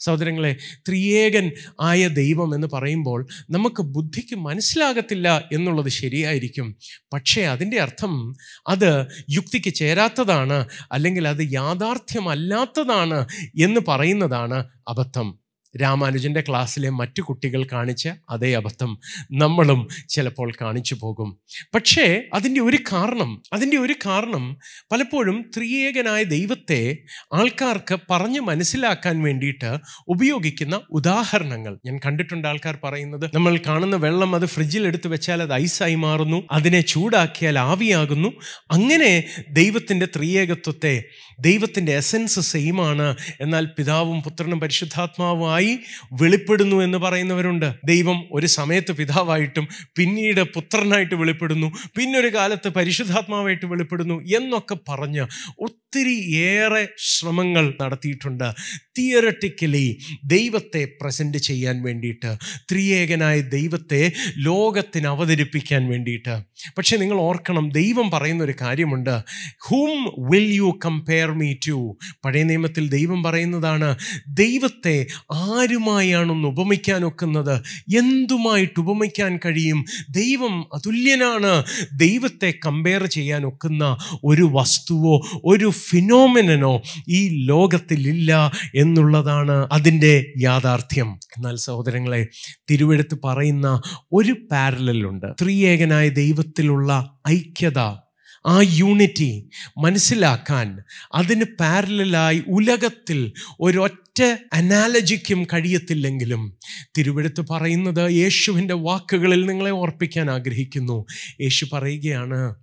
സഹോദരങ്ങളെ ത്രിയേകൻ ആയ ദൈവം എന്ന് പറയുമ്പോൾ നമുക്ക് ബുദ്ധിക്ക് മനസ്സിലാകത്തില്ല എന്നുള്ളത് ശരിയായിരിക്കും. പക്ഷേ അതിന്റെ അർത്ഥം അത് യുക്തിക്ക് ചേരാത്തതാണ് അല്ലെങ്കിൽ അത് യാഥാർത്ഥ്യമല്ലാത്തതാണ് എന്ന് പറയുന്നതാണ് അബദ്ധം. രാമാനുജന്റെ ക്ലാസ്സിലെ മറ്റു കുട്ടികൾ കാണിച്ച അതേ അബദ്ധം നമ്മളും ചിലപ്പോൾ കാണിച്ചു പോകും. പക്ഷേ അതിന്റെ ഒരു കാരണം അതിന്റെ ഒരു കാരണം പലപ്പോഴും ത്രിയേകനായ ദൈവത്തെ ആൾക്കാർക്ക് പറഞ്ഞ് മനസ്സിലാക്കാൻ വേണ്ടിയിട്ട് ഉപയോഗിക്കുന്ന ഉദാഹരണങ്ങൾ. ഞാൻ കണ്ടിട്ടുണ്ട് ആൾക്കാർ പറയുന്നത് നമ്മൾ കാണുന്ന വെള്ളം അത് ഫ്രിഡ്ജിൽ എടുത്തു വെച്ചാൽ അത് ഐസായി മാറുന്നു അതിനെ ചൂടാക്കിയാൽ ആവിയാകുന്നു. അങ്ങനെ ദൈവത്തിന്റെ ത്രിയേകത്വത്തെ ദൈവത്തിന്റെ എസൻസ് സെയിമാണ്. എന്നാൽ പിതാവും പുത്രനും പരിശുദ്ധാത്മാവുമായി വെളിപ്പെടുന്നു എന്ന് പറയുന്നവരുണ്ട്. ദൈവം ഒരു സമയത്ത് പിതാവായിട്ടും പിന്നീട് പുത്രനായിട്ട് വെളിപ്പെടുന്നു. പിന്നൊരു കാലത്ത് പരിശുദ്ധാത്മാവായിട്ട് വെളിപ്പെടുന്നു എന്നൊക്കെ പറഞ്ഞ് ഒത്തിരി ഏറെ ശ്രമങ്ങൾ നടത്തിയിട്ടുണ്ട്. തിയററ്റിക്കലി ദൈവത്തെ പ്രസന്റ് ചെയ്യാൻ വേണ്ടിയിട്ട് ത്രിയേകനായ ദൈവത്തെ ലോകത്തിന് അവതരിപ്പിക്കാൻ വേണ്ടിയിട്ട്. പക്ഷേ നിങ്ങൾ ഓർക്കണം ദൈവം പറയുന്ന ഒരു കാര്യമുണ്ട്. Whom will you compare me to പഴയ നിയമത്തിൽ ദൈവം പറയുന്നതാണ് ദൈവത്തെ ആരുമായാണൊന്ന് ഉപമിക്കാൻ ഒക്കുന്നത്? എന്തുമായിട്ട് ഉപമിക്കാൻ കഴിയും? ദൈവം അതുല്യനാണ്. ദൈവത്തെ കമ്പയർ ചെയ്യാൻ ഒക്കുന്ന ഒരു വസ്തുവോ ഒരു ഫിനോമിനനോ ഈ ലോകത്തിലില്ല എന്നുള്ളതാണ് അതിന്റെ യാഥാർത്ഥ്യം. എന്നാൽ സഹോദരങ്ങളെ തിരുവെടുത്ത് പറയുന്ന ഒരു പാരലുണ്ട് ത്രിയേകനായ ദൈവത്തിലുള്ള ഐക്യത ആ യൂണിറ്റി മനസ്സിലാക്കാൻ അതിന് പാരലായി ഉലകത്തിൽ ഒരൊറ്റ അനാലജിക്കും കഴിയത്തില്ലെങ്കിലും തിരുവെടുത്ത് പറയുന്നത് യേശുവിന്റെ വാക്കുകളിൽ നിങ്ങളെ ഓർപ്പിക്കാൻ ആഗ്രഹിക്കുന്നു. യേശു പറയുകയാണ്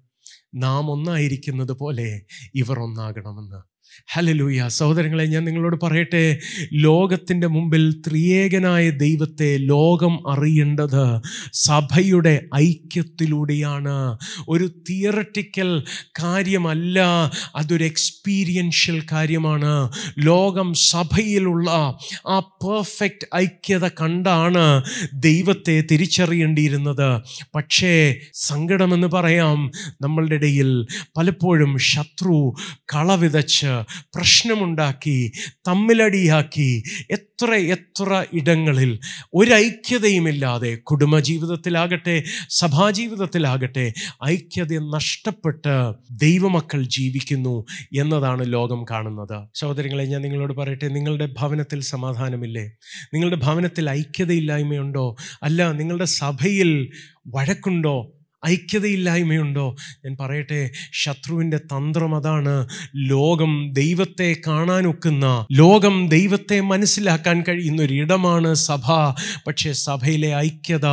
നാം ഒന്നായിരിക്കുന്നത് പോലെ ഇവർ ഒന്നാകണമെന്ന്. ഹലലൂയ സഹോദരങ്ങളെ ഞാൻ നിങ്ങളോട് പറയട്ടെ ലോകത്തിന്റെ മുമ്പിൽ ത്രിയേകനായ ദൈവത്തെ ലോകം അറിയേണ്ടത് സഭയുടെ ഐക്യത്തിലൂടെയാണ്. ഒരു തിയററ്റിക്കൽ കാര്യമല്ല അതൊരു എക്സ്പീരിയൻഷ്യൽ കാര്യമാണ്. ലോകം സഭയിലുള്ള ആ പെർഫെക്റ്റ് ഐക്യത കണ്ടാണ് ദൈവത്തെ തിരിച്ചറിയേണ്ടിയിരുന്നത്. പക്ഷേ സങ്കടമെന്ന് പറയാം നമ്മളുടെ ഇടയിൽ പലപ്പോഴും ശത്രു കളവിതച്ച് പ്രശ്നമുണ്ടാക്കി തമ്മിലടിയാക്കി എത്ര എത്ര ഇടങ്ങളിൽ ഒരൈക്യതയുമില്ലാതെ കുടുംബജീവിതത്തിലാകട്ടെ സഭാജീവിതത്തിലാകട്ടെ ഐക്യത നഷ്ടപ്പെട്ട് ദൈവമക്കൾ ജീവിക്കുന്നു എന്നതാണ് ലോകം കാണുന്നത്. സഹോദരങ്ങളെ ഞാൻ നിങ്ങളോട് പറയട്ടെ നിങ്ങളുടെ ഭവനത്തിൽ സമാധാനമില്ലേ? നിങ്ങളുടെ ഭവനത്തിൽ ഐക്യതയില്ലായ്മയുണ്ടോ? അല്ല നിങ്ങളുടെ സഭയിൽ വഴക്കുണ്ടോ? ഐക്യതയില്ലായ്മയുണ്ടോ? ഞാൻ പറയട്ടെ ശത്രുവിന്റെ തന്ത്രം അതാണ് ലോകം ദൈവത്തെ കാണാനൊക്കുന്ന ലോകം ദൈവത്തെ മനസ്സിലാക്കാൻ കഴിയുന്ന ഒരു ഇടമാണ് സഭ. പക്ഷേ സഭയിലെ ഐക്യത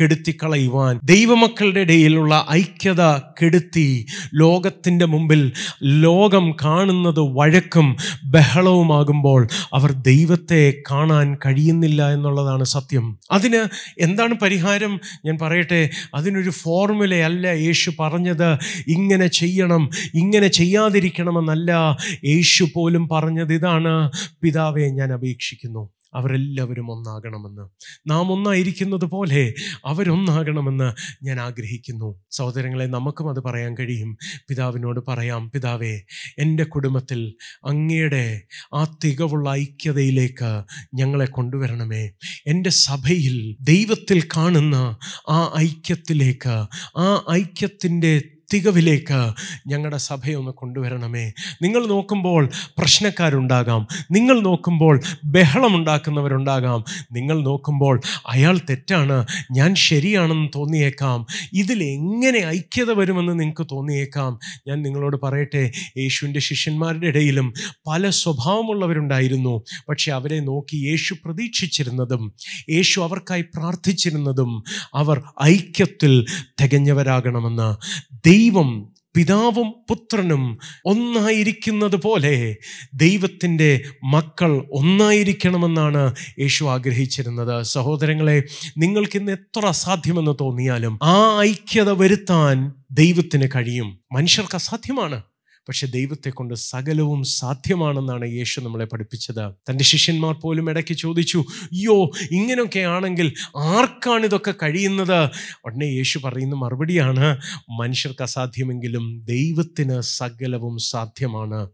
കെടുത്തിക്കളയുവാൻ ദൈവമക്കളുടെ ഇടയിലുള്ള ഐക്യത കെടുത്തി ലോകത്തിന്റെ മുമ്പിൽ ലോകം കാണുന്നത് വഴക്കും ബഹളവുമാകുമ്പോൾ അവർ ദൈവത്തെ കാണാൻ കഴിയുന്നില്ല എന്നുള്ളതാണ് സത്യം. അതിന് എന്താണ് പരിഹാരം? ഞാൻ പറയട്ടെ അതിനൊരു ഫോർ ഫോർമുലയല്ല യേശു പറഞ്ഞത് ഇങ്ങനെ ചെയ്യണം ഇങ്ങനെ ചെയ്യാതിരിക്കണമെന്നല്ല. യേശു പോലും പറഞ്ഞത് ഇതാണ്. പിതാവെ ഞാൻ അപേക്ഷിക്കുന്നു. അവരെല്ലാവരും ഒന്നാകണമെന്ന്. നാം ഒന്നായിരിക്കുന്നത് പോലെ അവരൊന്നാകണമെന്ന് ഞാൻ ആഗ്രഹിക്കുന്നു. സഹോദരങ്ങളെ നമുക്കും അത് പറയാൻ കഴിയും. പിതാവിനോട് പറയാം പിതാവേ എന്റെ കുടുംബത്തിൽ അങ്ങയുടെ ആ തികവുള്ള ഐക്യതയിലേക്ക് ഞങ്ങളെ കൊണ്ടുവരണമേ. എന്റെ സഭയിൽ ദൈവത്തിൽ കാണുന്ന ആ ഐക്യത്തിലേക്ക് ആ ഐക്യത്തിന്റെ തികവിലേക്ക് ഞങ്ങളുടെ സഭയൊന്ന് കൊണ്ടുവരണമേ. നിങ്ങൾ നോക്കുമ്പോൾ പ്രശ്നക്കാരുണ്ടാകാം. നിങ്ങൾ നോക്കുമ്പോൾ ബഹളമുണ്ടാക്കുന്നവരുണ്ടാകാം. നിങ്ങൾ നോക്കുമ്പോൾ അയാൾ തെറ്റാണ് ഞാൻ ശരിയാണെന്ന് തോന്നിയേക്കാം. ഇതിലെങ്ങനെ ഐക്യത വരുമെന്ന് നിങ്ങൾക്ക് തോന്നിയേക്കാം. ഞാൻ നിങ്ങളോട് പറയട്ടെ യേശുവിന്റെ ശിഷ്യന്മാരുടെ ഇടയിലും പല സ്വഭാവമുള്ളവരുണ്ടായിരുന്നു. പക്ഷെ അവരെ നോക്കി യേശു പ്രതീക്ഷിച്ചിരുന്നതും യേശു അവർക്കായി പ്രാർത്ഥിച്ചിരുന്നതും അവർ ഐക്യത്തിൽ തികഞ്ഞവരാകണമെന്ന്. ദൈവം പിതാവും പുത്രനും ഒന്നായിരിക്കുന്നത് പോലെ ദൈവത്തിന്റെ മക്കൾ ഒന്നായിരിക്കണമെന്നാണ് യേശു ആഗ്രഹിച്ചിരുന്നത്. സഹോദരങ്ങളെ നിങ്ങൾക്കിന്ന് എത്ര അസാധ്യമെന്ന് തോന്നിയാലും ആ ഐക്യത വരുത്താൻ ദൈവത്തിന് കഴിയും. മനുഷ്യർക്ക് അസാധ്യമാണ്. പക്ഷെ ദൈവത്തെ കൊണ്ട് സകലവും സാധ്യമാണെന്നാണ് യേശു നമ്മളെ പഠിപ്പിച്ചത്. തന്റെ ശിഷ്യന്മാർ പോലും ഇടയ്ക്ക് ചോദിച്ചു അയ്യോ ഇങ്ങനെയൊക്കെ ആണെങ്കിൽ ആർക്കാണ് ഇതൊക്കെ കഴിയുന്നത്? ഉടനെ യേശു പറയുന്ന മറുപടിയാണ് മനുഷ്യർക്ക് അസാധ്യമെങ്കിലും ദൈവത്തിന് സകലവും സാധ്യമാണ്.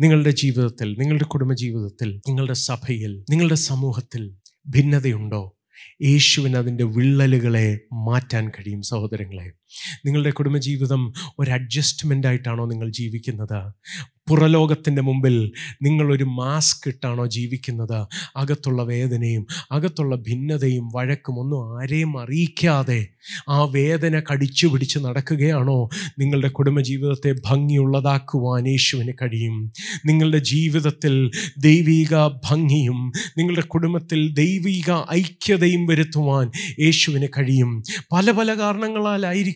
നിങ്ങളുടെ ജീവിതത്തിൽ നിങ്ങളുടെ കുടുംബജീവിതത്തിൽ നിങ്ങളുടെ സഭയിൽ നിങ്ങളുടെ സമൂഹത്തിൽ ഭിന്നതയുണ്ടോ? യേശുവിന് അതിന്റെ വിള്ളലുകളെ മാറ്റാൻ കഴിയും സഹോദരങ്ങളെ. നിങ്ങളുടെ കുടുംബജീവിതം ഒരു അഡ്ജസ്റ്റ്മെന്റ് ആയിട്ടാണോ നിങ്ങൾ ജീവിക്കുന്നത്? പുറലോകത്തിന്റെ മുമ്പിൽ നിങ്ങളൊരു മാസ്ക് ഇട്ടാണോ ജീവിക്കുന്നത്? അകത്തുള്ള വേദനയും അകത്തുള്ള ഭിന്നതയും വഴക്കും ഒന്നും ആരെയും അറിയിക്കാതെ ആ വേദന കടിച്ചു പിടിച്ച് നടക്കുകയാണോ? നിങ്ങളുടെ കുടുംബജീവിതത്തെ ഭംഗിയുള്ളതാക്കുവാൻ യേശുവിന് കഴിയും. നിങ്ങളുടെ ജീവിതത്തിൽ ദൈവിക ഭംഗിയും നിങ്ങളുടെ കുടുംബത്തിൽ ദൈവിക ഐക്യതയും വരുത്തുവാൻ യേശുവിന് കഴിയും. പല പല കാരണങ്ങളാലായിരിക്കും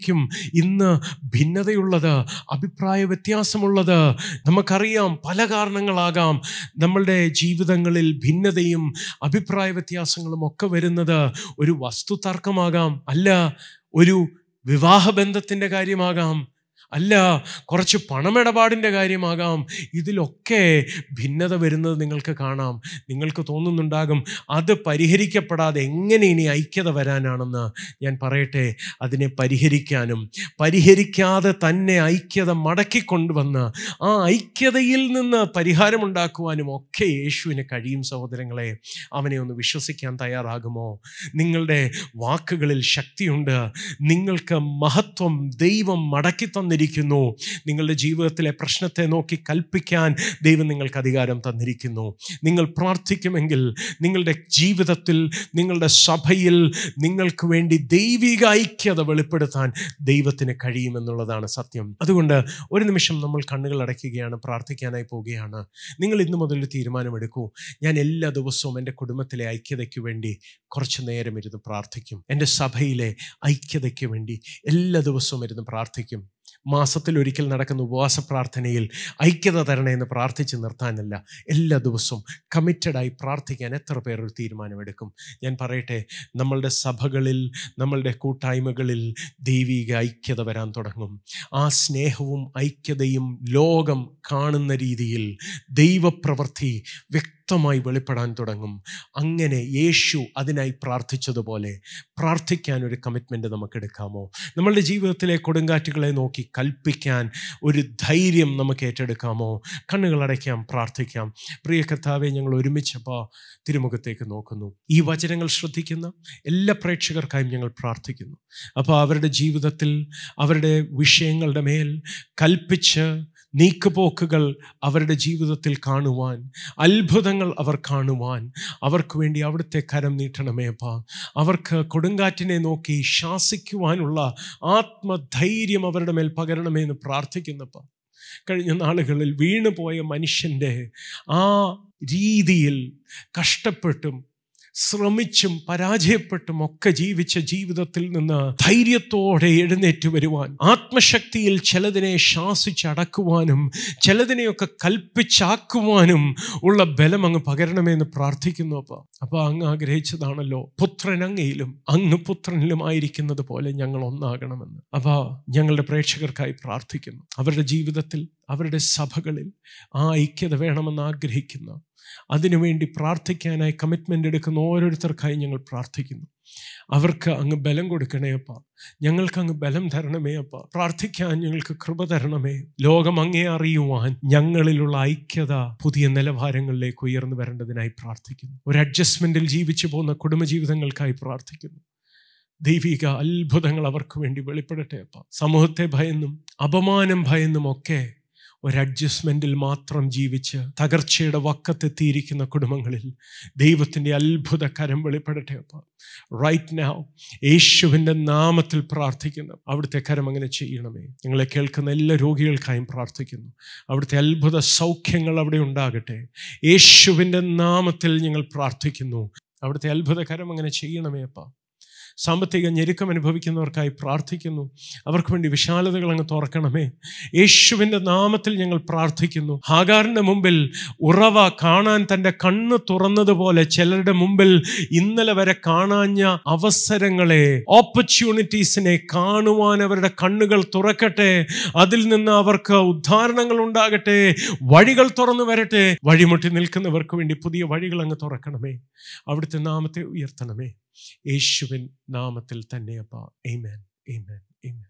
ഇന്ന് ഭിന്നതയുള്ളത് അഭിപ്രായ വ്യത്യാസമുള്ളത്. നമുക്കറിയാം പല കാരണങ്ങളാകാം നമ്മളുടെ ജീവിതങ്ങളിൽ ഭിന്നതയും അഭിപ്രായ വ്യത്യാസങ്ങളും ഒക്കെ വരുന്നത്. ഒരു വസ്തുതർക്കമാകാം അല്ല ഒരു വിവാഹബന്ധത്തിന്റെ കാര്യമാകാം. അല്ല കുറച്ച് പണമിടപാടിന്റെ കാര്യമാകാം. ഇതിലൊക്കെ ഭിന്നത വരുന്നത് നിങ്ങൾക്ക് കാണാം. നിങ്ങൾക്ക് തോന്നുന്നുണ്ടാകും അത് പരിഹരിക്കപ്പെടാതെ എങ്ങനെ ഇനി ഐക്യത വരാനാണെന്ന് ഞാൻ പറയട്ടെ. അതിനെ പരിഹരിക്കാനും പരിഹരിക്കാതെ തന്നെ ഐക്യത മടക്കിക്കൊണ്ടുവന്ന് ആ ഐക്യതയിൽ നിന്ന് പരിഹാരമുണ്ടാക്കുവാനും ഒക്കെ യേശുവിന് കഴിയും സഹോദരങ്ങളെ. അവനെ ഒന്ന് വിശ്വസിക്കാൻ തയ്യാറാകുമോ? നിങ്ങളുടെ വാക്കുകളിൽ ശക്തിയുണ്ട്. നിങ്ങൾക്ക് മഹത്വം ദൈവം മടക്കി തന്നിരിക്കുന്നു നിങ്ങളുടെ ജീവിതത്തിലെ പ്രശ്നത്തെ നോക്കി കൽപ്പിക്കാൻ ദൈവം നിങ്ങൾക്ക് അധികാരം തന്നിരിക്കുന്നു. നിങ്ങൾ പ്രാർത്ഥിക്കുമെങ്കിൽ നിങ്ങളുടെ ജീവിതത്തിൽ നിങ്ങളുടെ സഭയിൽ നിങ്ങൾക്ക് വേണ്ടി ദൈവിക ഐക്യത വെളിപ്പെടുത്താൻ ദൈവത്തിന് കഴിയുമെന്നുള്ളതാണ് സത്യം. അതുകൊണ്ട് ഒരു നിമിഷം നമ്മൾ കണ്ണുകൾ അടയ്ക്കുകയാണ് പ്രാർത്ഥിക്കാനായി പോവുകയാണ്. നിങ്ങൾ ഇന്നു മുതൽ തീരുമാനമെടുക്കൂ. ഞാൻ എല്ലാ ദിവസവും എന്റെ കുടുംബത്തിലെ ഐക്യതയ്ക്ക് വേണ്ടി കുറച്ച് നേരം ഇരുന്ന് പ്രാർത്ഥിക്കും. എന്റെ സഭയിലെ ഐക്യതയ്ക്ക് വേണ്ടി എല്ലാ ദിവസവും ഇരുന്ന് പ്രാർത്ഥിക്കും. മാസത്തിൽ ഒരിക്കൽ നടക്കുന്ന ഉപവാസ പ്രാർത്ഥനയിൽ ഐക്യത തരണേ എന്ന് പ്രാർത്ഥിച്ച് നിർത്താനല്ല എല്ലാ ദിവസവും കമ്മിറ്റഡായി പ്രാർത്ഥിക്കാൻ എത്ര പേർ ഒരു തീരുമാനമെടുക്കും? ഞാൻ പറയട്ടെ നമ്മളുടെ സഭകളിൽ നമ്മളുടെ കൂട്ടായ്മകളിൽ ദൈവിക ഐക്യത വരാൻ തുടങ്ങും. ആ സ്നേഹവും ഐക്യതയും ലോകം കാണുന്ന രീതിയിൽ ദൈവപ്രവൃത്തി വ്യക്തമായി വെളിപ്പെടാൻ തുടങ്ങും. അങ്ങനെ യേശു അതിനായി പ്രാർത്ഥിച്ചതുപോലെ പ്രാർത്ഥിക്കാൻ ഒരു കമ്മിറ്റ്മെന്റ് നമുക്ക് എടുക്കാമോ നമ്മളുടെ ജീവിതത്തിലെ കൊടുങ്കാറ്റുകളെ നോക്കി കൽപ്പിക്കാൻ ഒരു ധൈര്യം നമുക്ക് ഏറ്റെടുക്കാമോ കണ്ണുകളടയ്ക്കാം പ്രാർത്ഥിക്കാം. പ്രിയ കർത്താവെ ഞങ്ങൾ ഒരുമിച്ചപ്പോൾ തിരുമുഖത്തേക്ക് നോക്കുന്നു. ഈ വചനങ്ങൾ ശ്രദ്ധിക്കുന്ന എല്ലാ പ്രേക്ഷകർക്കായും ഞങ്ങൾ പ്രാർത്ഥിക്കുന്നു. അപ്പോൾ അവരുടെ ജീവിതത്തിൽ അവരുടെ വിഷയങ്ങളുടെ മേൽ കൽപ്പിച്ച് നീക്കുപോക്കുകൾ അവരുടെ ജീവിതത്തിൽ കാണുവാൻ അത്ഭുതങ്ങൾ അവർ കാണുവാൻ. അവർക്ക് വേണ്ടി അവിടുത്തെ കരം നീട്ടണമേ അപ്പ. അവർക്ക് കൊടുങ്കാറ്റിനെ നോക്കി ശാസിക്കുവാനുള്ള ആത്മധൈര്യം അവരുടെ മേൽ പകരണമേ എന്ന് പ്രാർത്ഥിക്കുന്നപ്പ കഴിഞ്ഞ നാളുകളിൽ വീണുപോയ മനുഷ്യന്റെ ആ രീതിയിൽ കഷ്ടപ്പെട്ടും ശ്രമിച്ചും പരാജയപ്പെട്ടും ഒക്കെ ജീവിച്ച ജീവിതത്തിൽ നിന്ന് ധൈര്യത്തോടെ എഴുന്നേറ്റ് വരുവാൻ ആത്മശക്തിയിൽ ചിലതിനെ ശാസിച്ചടക്കുവാനും ചിലതിനെയൊക്കെ കൽപ്പിച്ചാക്കുവാനും ഉള്ള ബലം അങ്ങ് പകരണമെന്ന് പ്രാർത്ഥിക്കുന്നു അപ്പോൾ അപ്പൊ അങ്ങ് ആഗ്രഹിച്ചതാണല്ലോ പുത്രൻ അങ്ങയിലും അങ്ങ് പുത്രനിലുമായിരിക്കുന്നത് പോലെ ഞങ്ങൾ ഒന്നാകണമെന്ന്. അപ്പോൾ ഞങ്ങളുടെ പ്രേക്ഷകർക്കായി പ്രാർത്ഥിക്കുന്നു. അവരുടെ ജീവിതത്തിൽ അവരുടെ സഭകളിൽ ആ ഐക്യത വേണമെന്ന് ആഗ്രഹിക്കുന്ന. അതിനുവേണ്ടി പ്രാർത്ഥിക്കാനായി കമ്മിറ്റ്മെന്റ് എടുക്കുന്ന ഓരോരുത്തർക്കായി ഞങ്ങൾ പ്രാർത്ഥിക്കുന്നു. അവർക്ക് അങ്ങ് ബലം കൊടുക്കണേ അപ്പ. ഞങ്ങൾക്ക് അങ്ങ് ബലം തരണമേ അപ്പ. പ്രാർത്ഥിക്കാൻ ഞങ്ങൾക്ക് കൃപ തരണമേ. ലോകം അങ്ങേ അറിയുവാൻ ഞങ്ങളിലുള്ള ഐക്യത പുതിയ നിലവാരങ്ങളിലേക്ക് ഉയർന്നു വരേണ്ടതിനായി പ്രാർത്ഥിക്കുന്നു. ഒരു അഡ്ജസ്റ്റ്മെന്റിൽ ജീവിച്ചു പോകുന്ന കുടുംബജീവിതങ്ങൾക്കായി പ്രാർത്ഥിക്കുന്നു. ദൈവിക അത്ഭുതങ്ങൾ അവർക്ക് വേണ്ടി വെളിപ്പെടട്ടെ അപ്പ. സമൂഹത്തെ ഭയന്നും അപമാനം ഭയന്നും ഒക്കെ ഒരു അഡ്ജസ്റ്റ്മെന്റിൽ മാത്രം ജീവിച്ച് തകർച്ചയുടെ വക്കത്തെത്തിയിരിക്കുന്ന കുടുംബങ്ങളിൽ ദൈവത്തിന്റെ അത്ഭുത കരം വെളിപ്പെടട്ടെ അപ്പം. റൈറ്റ് നൗ യേശുവിന്റെ നാമത്തിൽ പ്രാർത്ഥിക്കുന്നു. അവിടുത്തെ കരം അങ്ങനെ ചെയ്യണമേ. നിങ്ങളെ കേൾക്കുന്ന എല്ലാ രോഗികൾക്കായും പ്രാർത്ഥിക്കുന്നു. അവിടുത്തെ അത്ഭുത സൗഖ്യങ്ങൾ അവിടെ ഉണ്ടാകട്ടെ. യേശുവിന്റെ നാമത്തിൽ ഞങ്ങൾ പ്രാർത്ഥിക്കുന്നു. അവിടുത്തെ അത്ഭുത കരം അങ്ങനെ ചെയ്യണമേ അപ്പം. സാമ്പത്തിക ഞെരുക്കം അനുഭവിക്കുന്നവർക്കായി പ്രാർത്ഥിക്കുന്നു. അവർക്ക് വേണ്ടി വിശാലതകൾ അങ്ങ് തുറക്കണമേ. യേശുവിന്റെ നാമത്തിൽ ഞങ്ങൾ പ്രാർത്ഥിക്കുന്നു. ഹാഗാറിന്റെ മുമ്പിൽ ഉറവ കാണാൻ തന്റെ കണ്ണ് തുറന്നതുപോലെ ചിലരുടെ മുമ്പിൽ ഇന്നലെ വരെ കാണാഞ്ഞ അവസരങ്ങളെ ഓപ്പർച്യൂണിറ്റീസിനെ കാണുവാൻ അവരുടെ കണ്ണുകൾ തുറക്കട്ടെ. അതിൽ നിന്ന് അവർക്ക് ഉദ്ധാരണങ്ങൾ ഉണ്ടാകട്ടെ. വഴികൾ തുറന്നു വരട്ടെ. വഴിമുട്ടി നിൽക്കുന്നവർക്ക് വേണ്ടി പുതിയ വഴികൾ അങ്ങ് തുറക്കണമേ. അവിടുത്തെ നാമത്തെ ഉയർത്തണമേ. യേശുവിൻ നാമത്തിൽ തന്നെ അപ്പ. Amen amen amen